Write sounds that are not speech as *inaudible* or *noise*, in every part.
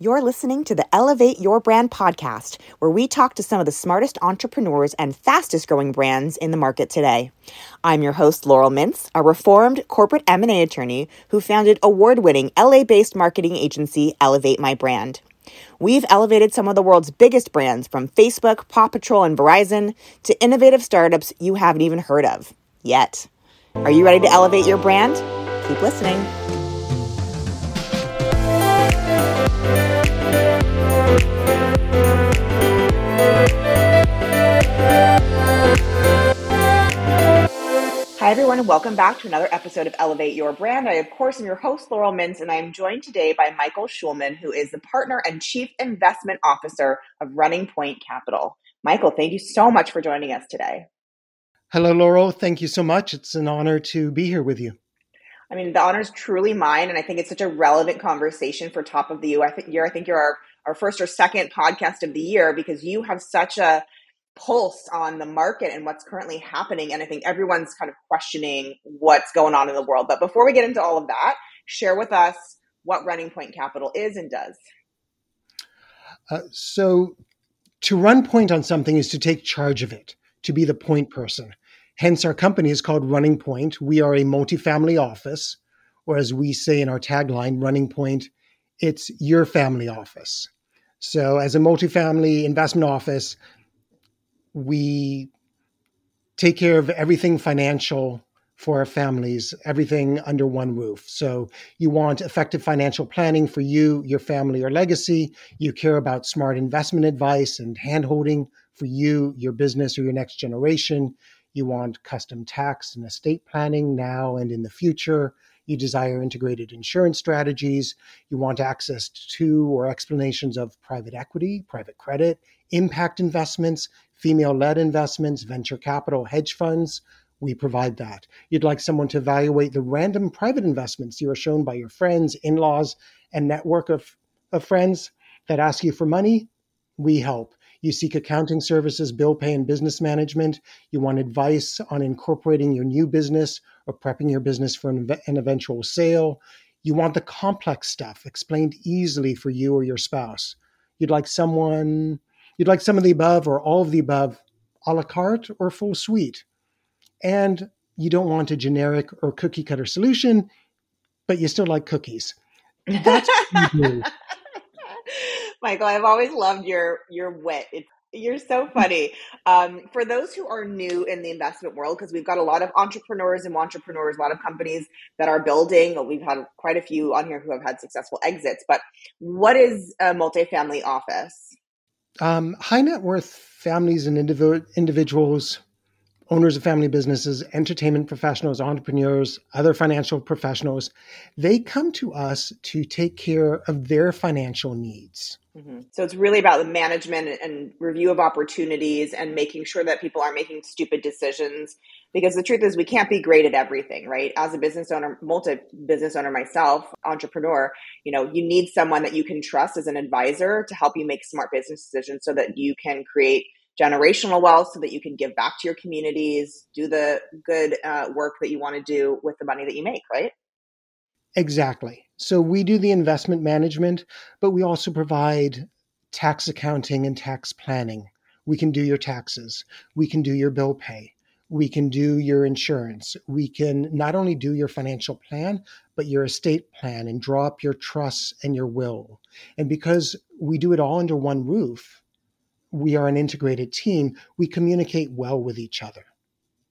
You're listening to the Elevate Your Brand podcast, where we talk to some of the smartest entrepreneurs and fastest growing brands in the market today. I'm your host, Laurel Mintz, a reformed corporate M&A attorney who founded award-winning LA-based marketing agency Elevate My Brand. We've elevated some of the world's biggest brands from Facebook, Paw Patrol, and Verizon to innovative startups you haven't even heard of yet. Are you ready to elevate your brand? Keep listening. Hi, everyone, and welcome back to another episode of Elevate Your Brand. I, of course, am your host, Laurel Mintz, and I am joined today by Michael Schulman, who is the partner and chief investment officer of Running Point Capital. Michael, thank you so much for joining us today. Hello, Laurel. Thank you so much. It's an honor to be here with you. I mean, the honor is truly mine, and I think it's such a relevant conversation for top of the year. I think you're, I think you're our, our first or second podcast of the year because you have such a pulse on the market and what's currently happening. And I think everyone's kind of questioning what's going on in the world. But before we get into all of that, share with us what Running Point Capital is and does. Uh, so, to run point on something is to take charge of it, to be the point person. Hence, our company is called Running Point. We are a multifamily office, or as we say in our tagline, Running Point, it's your family office. So, as a multifamily investment office, we take care of everything financial for our families, everything under one roof. So you want effective financial planning for you, your family, or legacy. You care about smart investment advice and handholding for you, your business, or your next generation. You want custom tax and estate planning now and in the future. You desire integrated insurance strategies. You want access to or explanations of private equity, private credit, impact investments, female led investments, venture capital, hedge funds. We provide that. You'd like someone to evaluate the random private investments you are shown by your friends, in laws, and network of, of friends that ask you for money. We help. You seek accounting services, bill pay, and business management. You want advice on incorporating your new business or prepping your business for an, an eventual sale. You want the complex stuff explained easily for you or your spouse. You'd like someone, you'd like some of the above or all of the above, a la carte or full suite. And you don't want a generic or cookie cutter solution, but you still like cookies. That's what you do. Michael, I've always loved your your wit. It's you're so funny. Um, for those who are new in the investment world, because we've got a lot of entrepreneurs and wantrepreneurs, a lot of companies that are building. We've had quite a few on here who have had successful exits. But what is a multifamily office? Um, high net worth families and indiv- individuals owners of family businesses, entertainment professionals, entrepreneurs, other financial professionals, they come to us to take care of their financial needs. Mm-hmm. So it's really about the management and review of opportunities and making sure that people aren't making stupid decisions. Because the truth is, we can't be great at everything, right? As a business owner, multi business owner myself, entrepreneur, you know, you need someone that you can trust as an advisor to help you make smart business decisions so that you can create generational wealth so that you can give back to your communities, do the good uh, work that you want to do with the money that you make, right? Exactly. So we do the investment management, but we also provide tax accounting and tax planning. We can do your taxes. We can do your bill pay. We can do your insurance. We can not only do your financial plan, but your estate plan and draw up your trusts and your will. And because we do it all under one roof, we are an integrated team, we communicate well with each other.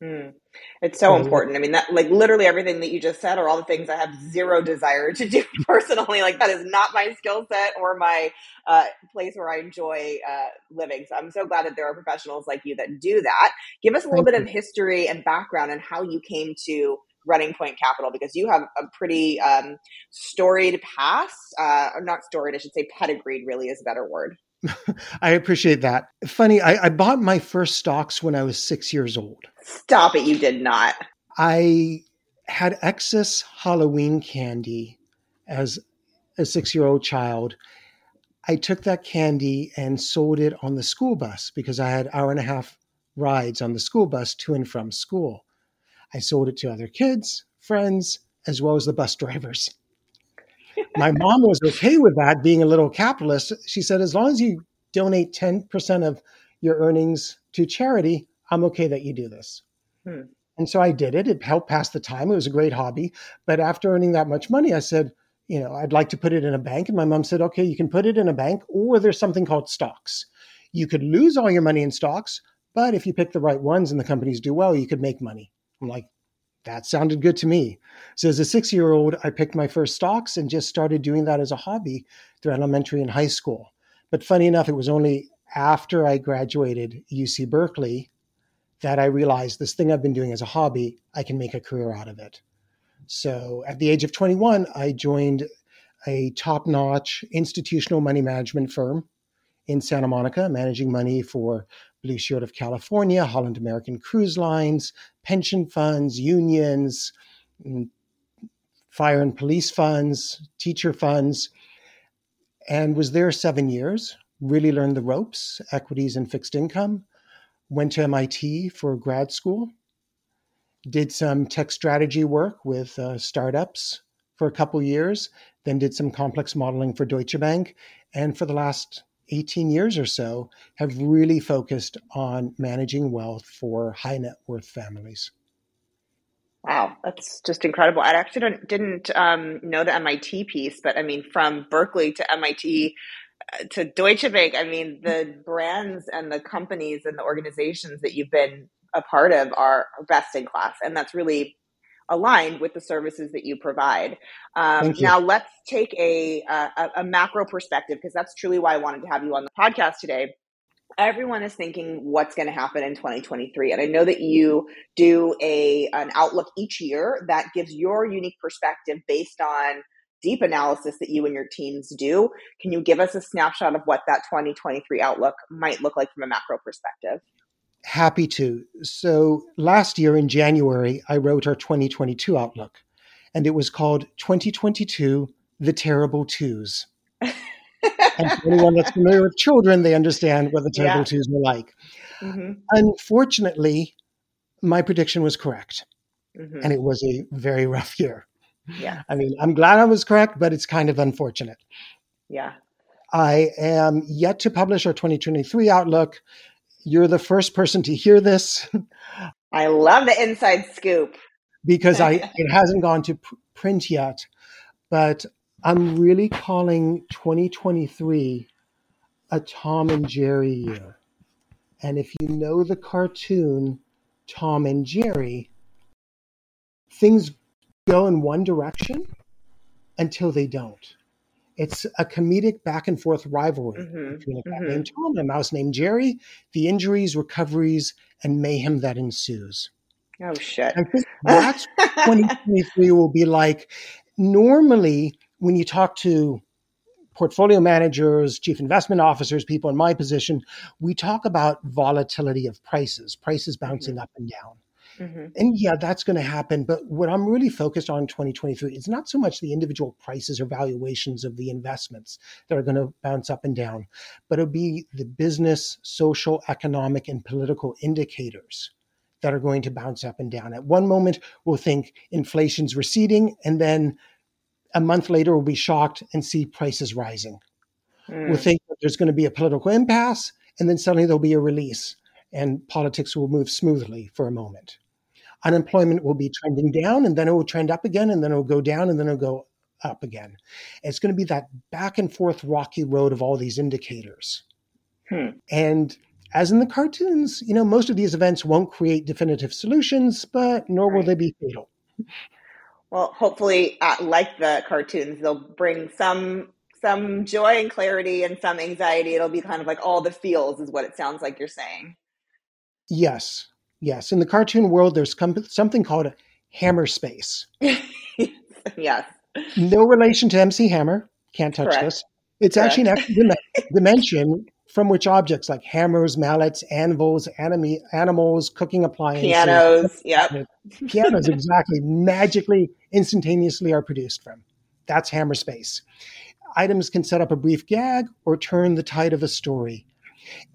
Mm. It's so important. I mean, that like literally everything that you just said are all the things I have zero desire to do *laughs* personally. Like that is not my skill set or my uh, place where I enjoy uh, living. So I'm so glad that there are professionals like you that do that. Give us a little bit you. of history and background and how you came to Running Point Capital because you have a pretty um, storied past, uh, or not storied, I should say pedigreed. Really is a better word. *laughs* I appreciate that. Funny, I, I, bought my first stocks when I was six years old. Stop it, you did not. I had excess Halloween candy as a six year old child. I took that candy and sold it on the school bus because I had hour and a half rides on the school bus to and from school. I sold it to other kids, friends, as well as the bus *laughs* drivers. My mom was okay with that, being a little capitalist. She said, as long as you donate 10% of your earnings to charity, I'm okay that you do this. Hmm. And so I did it. It helped pass the time. It was a great hobby. But after earning that much money, I said, you know, I'd like to put it in a bank. And my mom said, okay, you can put it in a bank, or there's something called stocks. You could lose all your money in stocks, but if you pick the right ones and the companies do well, you could make money. I'm like, that sounded good to me. So as a six year old, I picked my first stocks and just started doing that as a hobby through elementary and high school. But funny enough, it was only after I graduated UC Berkeley that I realized this thing I've been doing as a hobby, I can make a career out of it. So at the age of 21, I joined a top notch institutional money management firm in Santa Monica, managing money for Blue Shield of California, Holland American Cruise Lines, pension funds, unions, mm, fire and police funds, teacher funds, and was there seven years. Really learned the ropes, equities and fixed income. Went to MIT for grad school. Did some tech strategy work with uh, startups for a couple years. Then did some complex modeling for Deutsche Bank. And for the last 18 years or so have really focused on managing wealth for high net worth families. Wow, that's just incredible. I actually didn't um, know the MIT piece, but I mean, from Berkeley to MIT uh, to Deutsche Bank, I mean, the brands and the companies and the organizations that you've been a part of are best in class. And that's really aligned with the services that you provide. Um, you. Now, let's take a, a, a macro perspective because that's truly why I wanted to have you on the podcast today. Everyone is thinking what's going to happen in 2023, and I know that you do a an outlook each year that gives your unique perspective based on deep analysis that you and your teams do. Can you give us a snapshot of what that 2023 outlook might look like from a macro perspective? Happy to. So last year in January, I wrote our 2022 outlook, and it was called 2022 The Terrible Twos. *laughs* and for anyone that's familiar with children, they understand what the terrible yeah. twos were like. Mm-hmm. Unfortunately, my prediction was correct, mm-hmm. and it was a very rough year. Yeah. I mean, I'm glad I was correct, but it's kind of unfortunate. Yeah. I am yet to publish our 2023 outlook. You're the first person to hear this. I love the inside scoop because I *laughs* it hasn't gone to pr- print yet, but I'm really calling 2023 a Tom and Jerry year. And if you know the cartoon Tom and Jerry, things go in one direction until they don't. It's a comedic back and forth rivalry mm-hmm. between a cat mm-hmm. named Tom and a mouse named Jerry, the injuries, recoveries, and mayhem that ensues. Oh, shit. I think *laughs* that's 2023 will be like. Normally, when you talk to portfolio managers, chief investment officers, people in my position, we talk about volatility of prices, prices bouncing mm-hmm. up and down. Mm-hmm. And yeah, that's going to happen. But what I'm really focused on in 2023 is not so much the individual prices or valuations of the investments that are going to bounce up and down, but it'll be the business, social, economic, and political indicators that are going to bounce up and down. At one moment, we'll think inflation's receding, and then a month later, we'll be shocked and see prices rising. Mm. We'll think that there's going to be a political impasse, and then suddenly there'll be a release, and politics will move smoothly for a moment unemployment will be trending down and then it will trend up again and then it will go down and then it'll go up again. It's going to be that back and forth rocky road of all these indicators. Hmm. And as in the cartoons, you know, most of these events won't create definitive solutions, but nor will they be fatal. *laughs* Well, hopefully, uh, like the cartoons, they'll bring some some joy and clarity and some anxiety. It'll be kind of like all the feels, is what it sounds like you're saying. Yes, Yes, in the cartoon world, there's something called a hammer space. *laughs* yes. No relation to MC Hammer. Can't touch Correct. this. It's Correct. actually an extra *laughs* dimension from which objects like hammers, mallets, anvils, anime, animals, cooking appliances, pianos, yep, *laughs* pianos exactly magically, instantaneously are produced from. That's hammer space. Items can set up a brief gag or turn the tide of a story.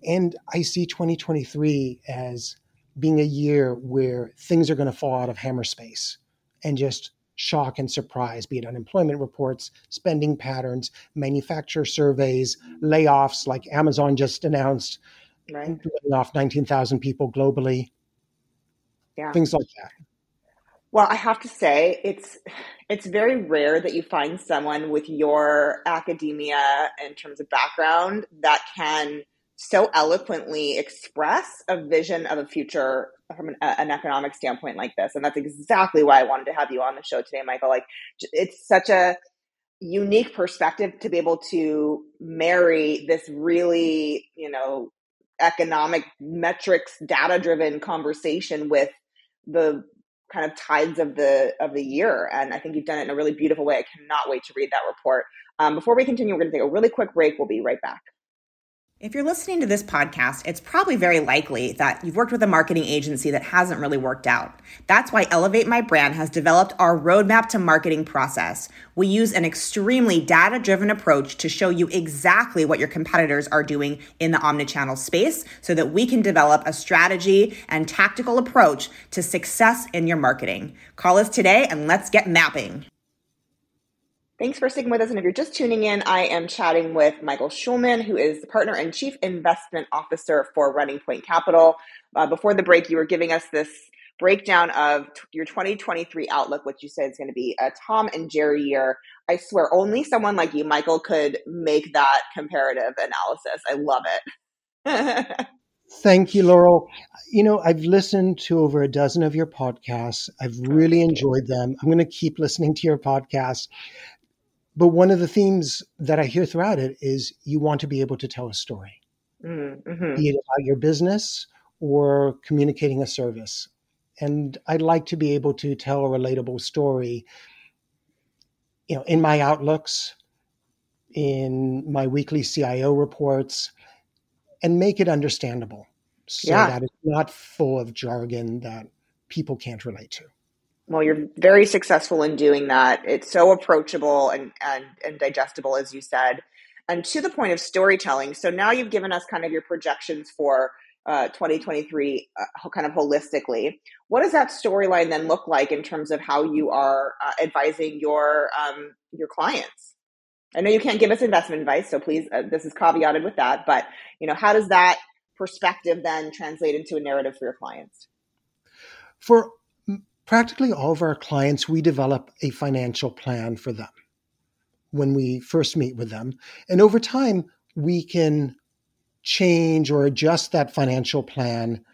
And I see 2023 as being a year where things are going to fall out of hammer space and just shock and surprise, be it unemployment reports, spending patterns, manufacturer surveys, layoffs like Amazon just announced, right. laying off 19,000 people globally, yeah. things like that. Well, I have to say it's it's very rare that you find someone with your academia in terms of background that can so eloquently express a vision of a future from an, an, economic standpoint like this. And that's exactly why I wanted to have you on the show today, Michael. Like, it's such a unique perspective to be able to marry this really, you know, economic metrics, data driven conversation with the kind of tides of the of the year. And i think you've done it in a really beautiful way. I cannot wait to read that report. Um, before we continue we're going to take a really quick break. We'll be right back if you're listening to this podcast, it's probably very likely that you've worked with a marketing agency that hasn't really worked out. That's why Elevate My Brand has developed our roadmap to marketing process. We use an extremely data driven approach to show you exactly what your competitors are doing in the omnichannel space so that we can develop a strategy and tactical approach to success in your marketing. Call us today and let's get mapping. Thanks for sticking with us. And if you're just tuning in, I am chatting with Michael Schulman, who is the partner and chief investment officer for Running Point Capital. Uh, before the break, you were giving us this breakdown of t- your 2023 outlook, which you said is going to be a Tom and Jerry year. I swear, only someone like you, Michael, could make that comparative analysis. I love it. *laughs* Thank you, Laurel. You know, I've listened to over a dozen of your podcasts. I've really enjoyed them. I'm going to keep listening to your podcast. But one of the themes that I hear throughout it is you want to be able to tell a story, mm-hmm. be it about your business or communicating a service. And I'd like to be able to tell a relatable story, you know, in my outlooks, in my weekly CIO reports, and make it understandable so yeah. that it's not full of jargon that people can't relate to. Well, you're very successful in doing that. It's so approachable and, and, and digestible, as you said, and to the point of storytelling. So now you've given us kind of your projections for uh, 2023 uh, kind of holistically. What does that storyline then look like in terms of how you are uh, advising your um, your clients? I know you can't give us investment advice, so please, uh, this is caveated with that. But you know, how does that perspective then translate into a narrative for your clients? For practically all of our clients, we develop a financial plan for them when we first meet with them. And over time, we can change or adjust that financial plan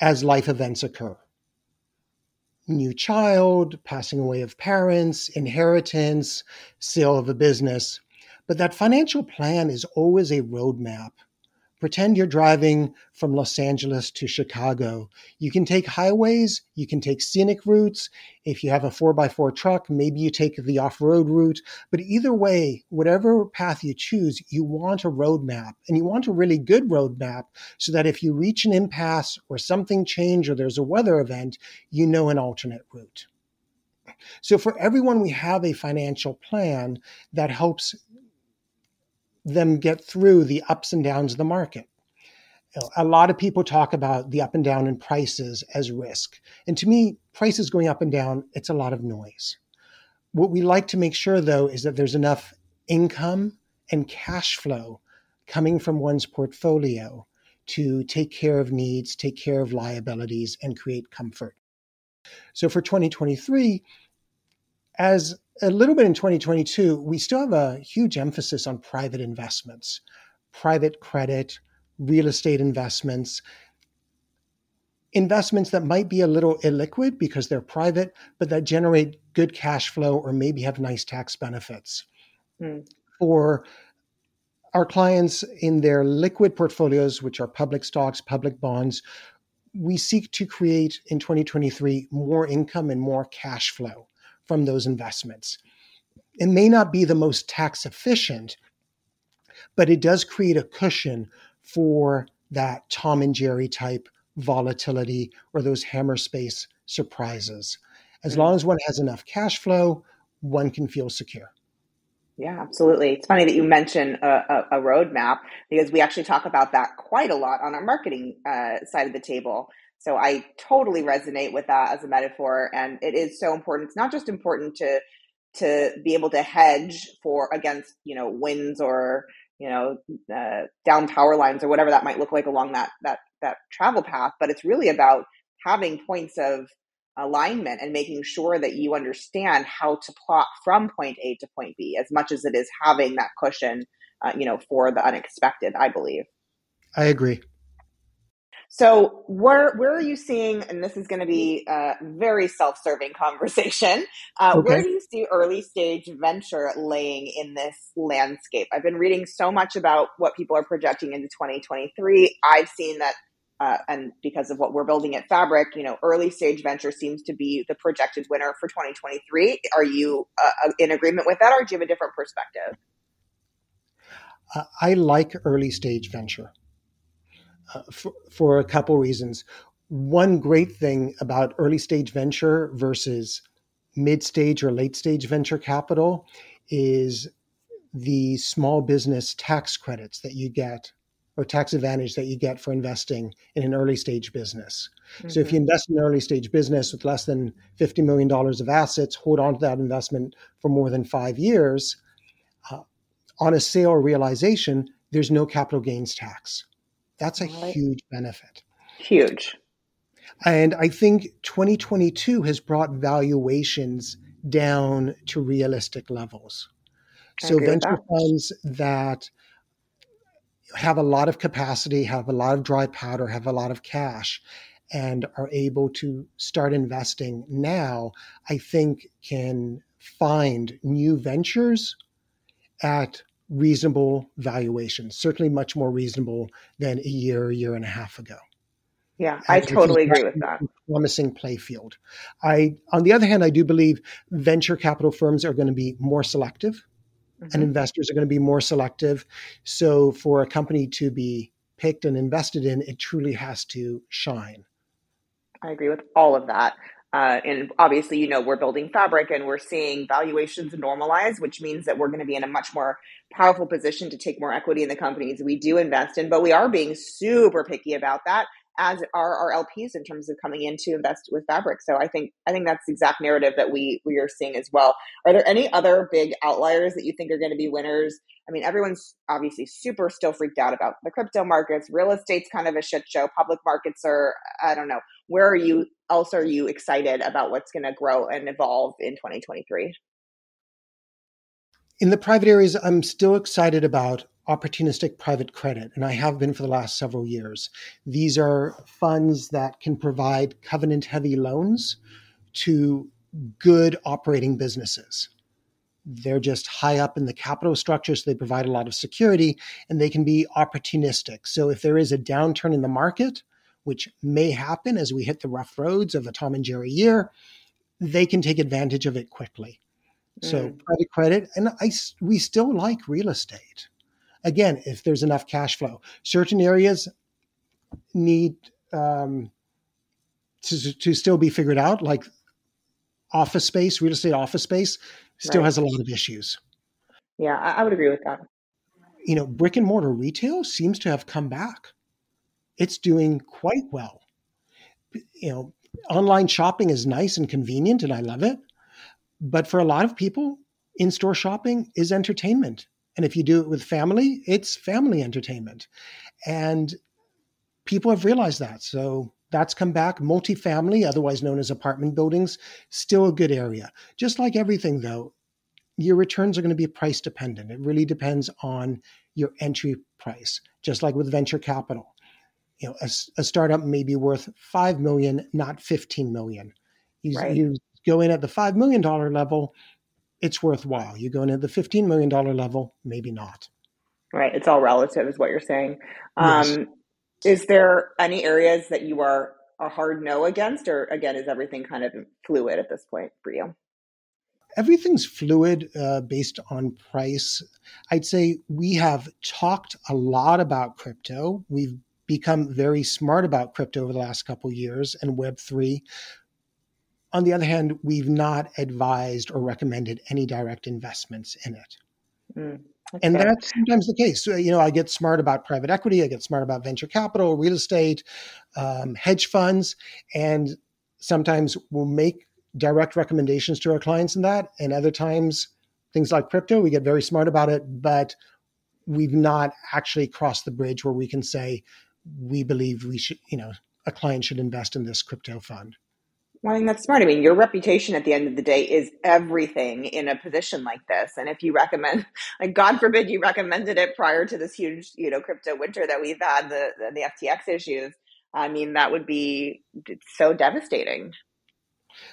as life events occur. New child, passing away of parents, inheritance, sale of a business. But that financial plan is always a roadmap Pretend you're driving from Los Angeles to Chicago. You can take highways, you can take scenic routes. If you have a 4x4 truck, maybe you take the off road route. But either way, whatever path you choose, you want a roadmap and you want a really good roadmap so that if you reach an impasse or something change or there's a weather event, you know an alternate route. So for everyone, we have a financial plan that helps them get through the ups and downs of the market. A lot of people talk about the up and down in prices as risk. And to me, prices going up and down, it's a lot of noise. What we like to make sure, though, is that there's enough income and cash flow coming from one's portfolio to take care of needs, take care of liabilities, and create comfort. So for 2023, as a little bit in 2022, we still have a huge emphasis on private investments, private credit, real estate investments, investments that might be a little illiquid because they're private, but that generate good cash flow or maybe have nice tax benefits. Mm. For our clients in their liquid portfolios, which are public stocks, public bonds, we seek to create in 2023 more income and more cash flow from those investments. It may not be the most tax efficient, but it does create a cushion for that Tom and Jerry type volatility or those hammer space surprises. As long as one has enough cash flow, one can feel secure. Yeah, absolutely. It's funny that you mention a, a, a roadmap because we actually talk about that quite a lot on our marketing uh, side of the table. So I totally resonate with that as a metaphor. And it is so important. It's not just important to to be able to hedge for against, you know, winds or, you know, uh, down power lines or whatever that might look like along that that that travel path, but it's really about having points of alignment and making sure that you understand how to plot from point A to point B as much as it is having that cushion, uh, you know, for the unexpected, I believe. I agree. So where where are you seeing? And this is going to be a very self serving conversation. Uh, okay. Where do you see early stage venture laying in this landscape? I've been reading so much about what people are projecting into 2023. I've seen that. Uh, and because of what we're building at Fabric, you know, early stage venture seems to be the projected winner for 2023. Are you uh, uh, in agreement with that, or do you have a different perspective? I like early stage venture for, for a couple reasons. One great thing about early stage venture versus mid stage or late stage venture capital is the small business tax credits that you get or tax advantage that you get for investing in an early stage business. Mm-hmm. So if you mm-hmm. invest in an early stage business with less than $50 million of assets, hold on to that investment for more than five years, uh, on a sale or realization, there's no capital gains tax. That's a right. huge benefit. Huge. And I think 2022 has brought valuations down to realistic levels. so venture funds that have a lot of capacity, have a lot of dry powder, have a lot of cash, and are able to start investing now, I think can find new ventures at reasonable valuations, certainly much more reasonable than a year, year and a half ago. Yeah, I totally agree with that. Promising playfield. I, on the other hand, I do believe venture capital firms are going to be more selective, mm-hmm. and investors are going to be more selective. So, for a company to be picked and invested in, it truly has to shine. I agree with all of that. Uh, and obviously, you know, we're building fabric and we're seeing valuations normalize, which means that we're going to be in a much more powerful position to take more equity in the companies we do invest in. But we are being super picky about that, as are our LPs in terms of coming in to invest with fabric. So I think I think that's the exact narrative that we we are seeing as well. Are there any other big outliers that you think are going to be winners? I mean, everyone's obviously super still freaked out about the crypto markets. Real estate's kind of a shit show. Public markets are, I don't know. Where are you else are you excited about what's going to grow and evolve in 2023? In the private areas, I'm still excited about opportunistic private credit, and I have been for the last several years. These are funds that can provide covenant heavy loans to good operating businesses. They're just high up in the capital structure, so they provide a lot of security and they can be opportunistic. So, if there is a downturn in the market, which may happen as we hit the rough roads of a Tom and Jerry year, they can take advantage of it quickly. Mm. So private credit, and I, we still like real estate. Again, if there's enough cash flow, certain areas need um, to, to still be figured out, like office space, real estate office space, still right. has a lot of issues. Yeah, I would agree with that. You know, brick and mortar retail seems to have come back it's doing quite well. You know, online shopping is nice and convenient, and I love it. But for a lot of people, in store shopping is entertainment. And if you do it with family, it's family entertainment. And people have realized that. So that's come back. Multifamily, otherwise known as apartment buildings, still a good area. Just like everything, though, your returns are going to be price dependent. It really depends on your entry price, just like with venture capital you know a, a, startup may be worth 5 million not 15 million you, right. you go in at the 5 million dollar level it's worthwhile you go in at the 15 million dollar level maybe not right it's all relative is what you're saying yes. um, is there any areas that you are a hard no against or again is everything kind of fluid at this point for you everything's fluid uh, based on price. I'd say we have talked a lot about crypto. We've become very smart about crypto over the last couple years and Web3. On the other hand, we've not advised or recommended any direct investments in it. Mm. That's and fair. that's sometimes the case. So, you know, I get smart about private equity, I get smart about venture capital, real estate, um, hedge funds, and sometimes we'll make direct recommendations to our clients in that. And other times, things like crypto, we get very smart about it, but we've not actually crossed the bridge where we can say we believe we should, you know, a client should invest in this crypto fund. Well, I think that's smart. I mean, your reputation at the end of the day is everything in a position like this. And if you recommend, *laughs* like, God forbid you recommended it prior to this huge, you know, crypto winter that we've had, the, the, FTX issues, I mean, that would be so devastating.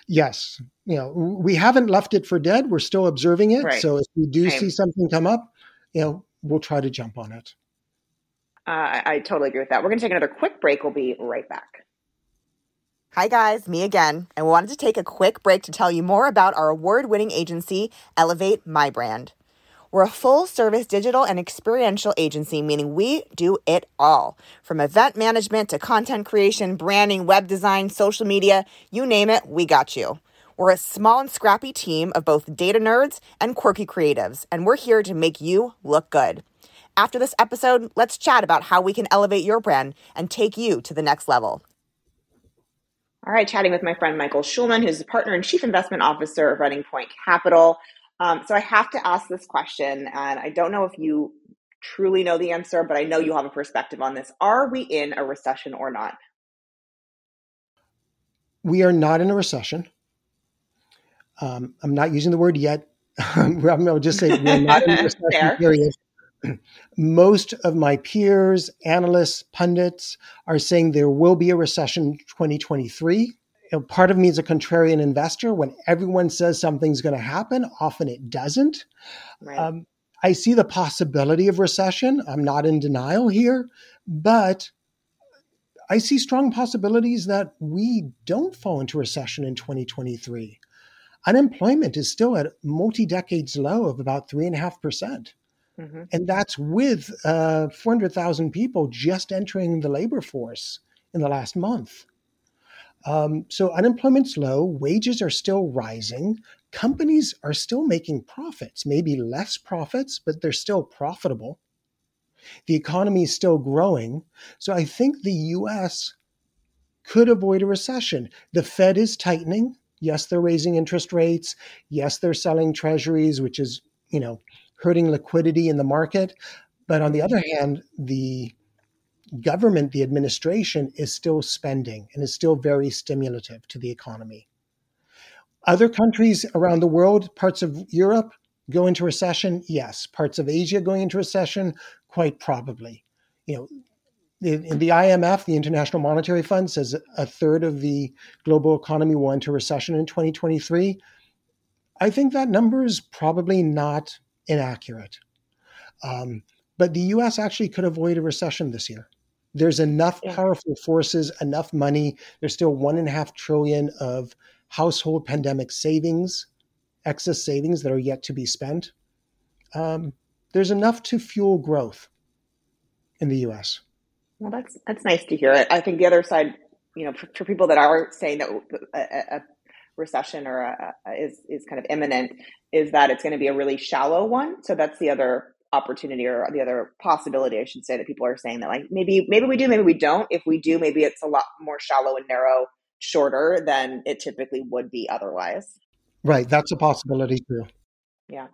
Yes. You know, we haven't left it for dead. We're still observing it. Right. So if we do Same. see something come up, you know, we'll try to jump on it. Uh, I, I totally agree with that. We're going to take another quick break. We'll be right back. Hi, guys, me again. I wanted to take a quick break to tell you more about our award winning agency, Elevate My Brand. We're a full service digital and experiential agency, meaning we do it all from event management to content creation, branding, web design, social media you name it, we got you. We're a small and scrappy team of both data nerds and quirky creatives, and we're here to make you look good. After this episode, let's chat about how we can elevate your brand and take you to the next level. All right, chatting with my friend Michael Schulman, who's the partner and chief investment officer of Running Point Capital. Um, so I have to ask this question, and I don't know if you truly know the answer, but I know you have a perspective on this. Are we in a recession or not? We are not in a recession. Um, I'm not using the word yet. *laughs* I'll just say we're not in a *laughs* recession period. Most of my peers, analysts, pundits are saying there will be a recession 2023. You know, part of me is a contrarian investor. When everyone says something's going to happen, often it doesn't. Right. Um, I see the possibility of recession. I'm not in denial here, but I see strong possibilities that we don't fall into recession in 2023 unemployment is still at multi decades low of about 3.5%. Mm-hmm. And that's with uh, 400,000 people just entering the labor force in the last month. Um, so unemployment's low, wages are still rising, companies are still making profits, maybe less profits, but they're still profitable. The economy is still growing. So I think the US could avoid a recession. The Fed is tightening. Yes, they're raising interest rates. Yes, they're selling treasuries, which is, you know, hurting liquidity in the market. But on the other hand, the government, the administration is still spending and is still very stimulative to the economy. Other countries around the world, parts of Europe, go into recession? Yes. Parts of Asia going into recession? Quite probably. You know, in the IMF, the International Monetary Fund, says a third of the global economy will enter recession in 2023. I think that number is probably not inaccurate. Um, but the US actually could avoid a recession this year. There's enough yeah. powerful forces, enough money. There's still one and a half trillion of household pandemic savings, excess savings that are yet to be spent. Um, there's enough to fuel growth in the US. Well, that's that's nice to hear. I think the other side, you know, for, for people that are saying that a, a recession or a, a, is is kind of imminent, is that it's going to be a really shallow one. So that's the other opportunity or the other possibility, I should say, that people are saying that like maybe maybe we do, maybe we don't. If we do, maybe it's a lot more shallow and narrow, shorter than it typically would be otherwise. Right, that's a possibility too. Yeah,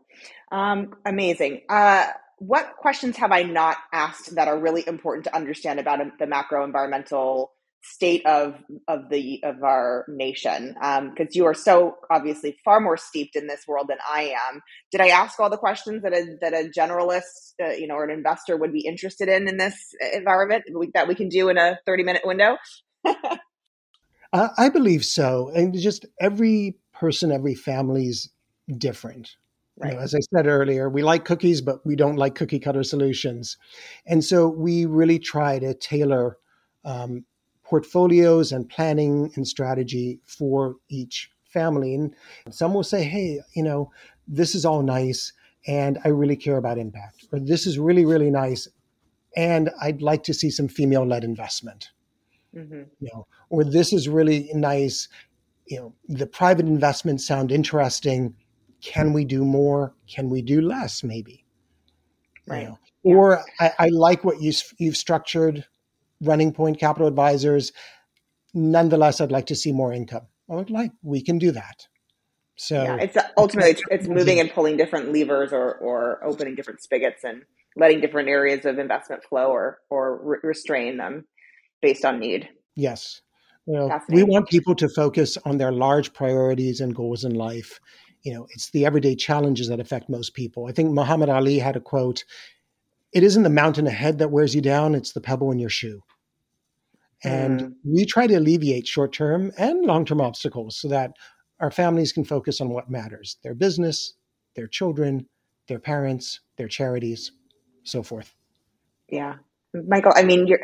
um, amazing. Uh, what questions have I not asked that are really important to understand about the macro environmental state of of the of our nation? Because um, you are so obviously far more steeped in this world than I am. Did I ask all the questions that a that a generalist, uh, you know, or an investor would be interested in in this environment that we can do in a thirty minute window? *laughs* uh, I believe so, and just every person, every family is different. Right. You know, as I said earlier, we like cookies, but we don't like cookie cutter solutions. And so we really try to tailor um, portfolios and planning and strategy for each family. And some will say, hey, you know, this is all nice and I really care about impact. Or this is really, really nice and I'd like to see some female led investment. Mm-hmm. You know, or this is really nice. You know, the private investments sound interesting can we do more? Can we do less? Maybe. Right. You know? yeah. Or I, I, like what you, you've structured, running point capital advisors. Nonetheless, I'd like to see more income. I would like, we can do that. So yeah, it's ultimately it's, it's *laughs* moving and pulling different levers or, or opening different spigots and letting different areas of investment flow or, or re- restrain them based on need. Yes. Well, we want people to focus on their large priorities and goals in life. You know, it's the everyday challenges that affect most people. I think Muhammad Ali had a quote It isn't the mountain ahead that wears you down, it's the pebble in your shoe. And mm. we try to alleviate short term and long term obstacles so that our families can focus on what matters their business, their children, their parents, their charities, so forth. Yeah. Michael, I mean, you're.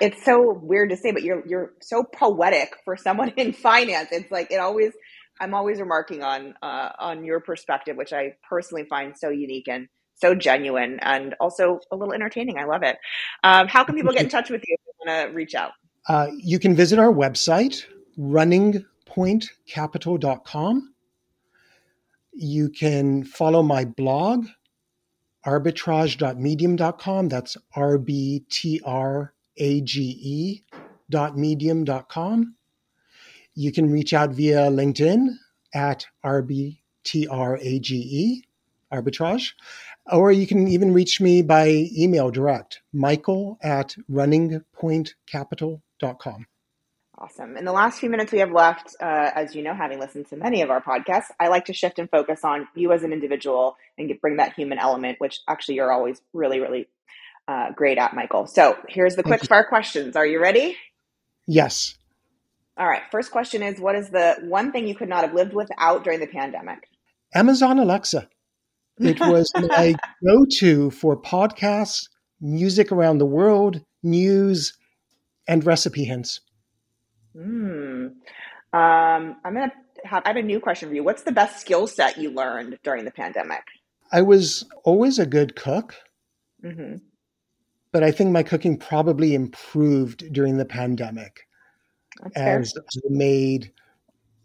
It's so weird to say, but you're you're so poetic for someone *laughs* in finance. It's like it always. I'm always remarking on uh, on your perspective, which I personally find so unique and so genuine, and also a little entertaining. I love it. Um, how can people get in touch with you if they want to reach out? Uh, you can visit our website, runningpointcapital.com. You can follow my blog, arbitrage.medium.com. That's R B T R A G E dot medium.com. You can reach out via LinkedIn at RBTRAGE, arbitrage, or you can even reach me by email direct, michael at runningpointcapital.com. Awesome. In the last few minutes we have left, uh, as you know, having listened to many of our podcasts, I like to shift and focus on you as an individual and get, bring that human element, which actually you're always really, really uh, great at, Michael. So here's the quick fire questions. Are you ready? Yes. All right. First question is What is the one thing you could not have lived without during the pandemic? Amazon Alexa. It was *laughs* my go to for podcasts, music around the world, news, and recipe hints. Hmm. Um, I'm gonna have. I have a new question for you. What's the best skill set you learned during the pandemic? I was always a good cook, mm-hmm. but I think my cooking probably improved during the pandemic That's as fair. I made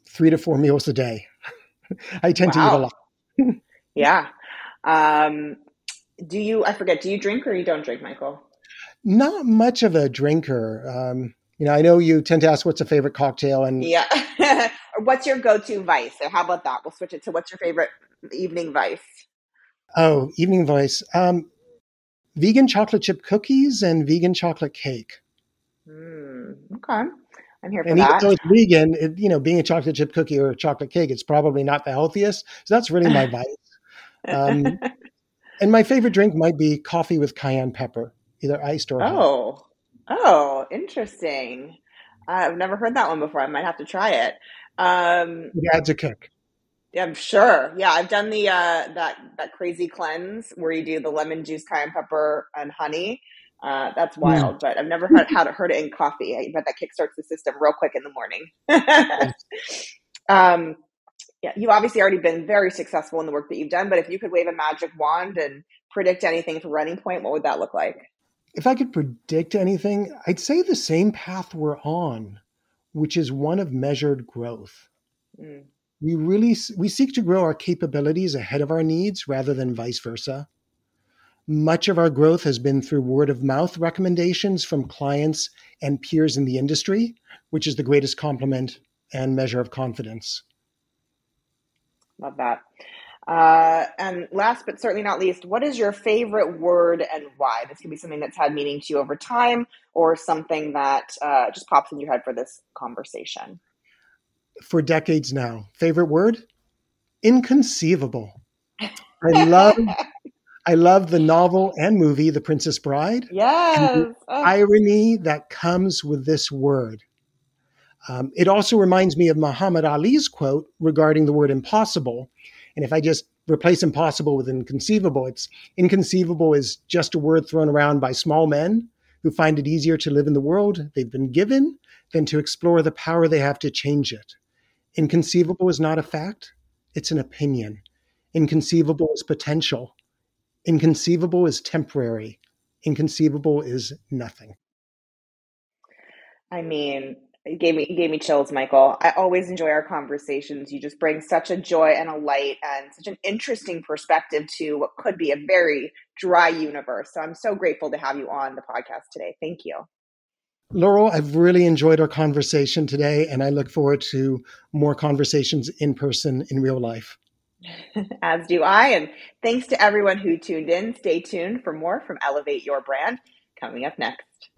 three to four meals a day. *laughs* I tend wow. to eat a lot. *laughs* yeah. Um, do you? I forget. Do you drink or you don't drink, Michael? Not much of a drinker. Um, you know, I know you tend to ask what's a favorite cocktail, and yeah, *laughs* what's your go-to vice? So how about that? We'll switch it to what's your favorite evening vice? Oh, evening vice. Um, vegan chocolate chip cookies and vegan chocolate cake. Mm, okay. I'm here for and that. even though it's vegan, it, you know, being a chocolate chip cookie or a chocolate cake, it's probably not the healthiest. So that's really my *laughs* vice. Um, and my favorite drink might be coffee with cayenne pepper, either iced or oh, hot. Oh, interesting. I've never heard that one before. I might have to try it. Um, yeah, it's a kick. Yeah, I'm sure. Yeah, I've done the uh, that that crazy cleanse where you do the lemon juice, cayenne pepper, and honey. Uh, that's hmm. wild, mm. but I've never heard how to heard it in coffee. I bet that kickstarts the system real quick in the morning. *laughs* um, yeah, you've obviously already been very successful in the work that you've done, but if you could wave a magic wand and predict anything for Running Point, what would that look like? if I could predict anything, I'd say the same path we're on, which is one of measured growth. Mm. We really we seek to grow our capabilities ahead of our needs rather than vice versa. Much of our growth has been through word of mouth recommendations from clients and peers in the industry, which is the greatest compliment and measure of confidence. Love that. Uh, and last but certainly not least, what is your favorite word and why? This could be something that's had meaning to you over time or something that uh, just pops in your head for this conversation. For decades now. Favorite word? Inconceivable. I love *laughs* I love the novel and movie The Princess Bride. Yes. Oh. irony that comes with this word. Um, it also reminds me of Muhammad Ali's quote regarding the word impossible and if I just replace impossible with inconceivable, it's inconceivable is just a word thrown around by small men who find it easier to live in the world they've been given than to explore the power they have to change it. Inconceivable is not a fact, it's an opinion. Inconceivable is potential. Inconceivable is temporary. Inconceivable is nothing. I mean, It gave me it gave me chills, Michael. I always enjoy our conversations. You just bring such a joy and a light and such an interesting perspective to what could be a very dry universe. So I'm so grateful to have you on the podcast today. Thank you. Laurel, I've really enjoyed our conversation today, and I look forward to more conversations in person in real life. *laughs* As do I. And thanks to everyone who tuned in. Stay tuned for more from Elevate Your Brand coming up next.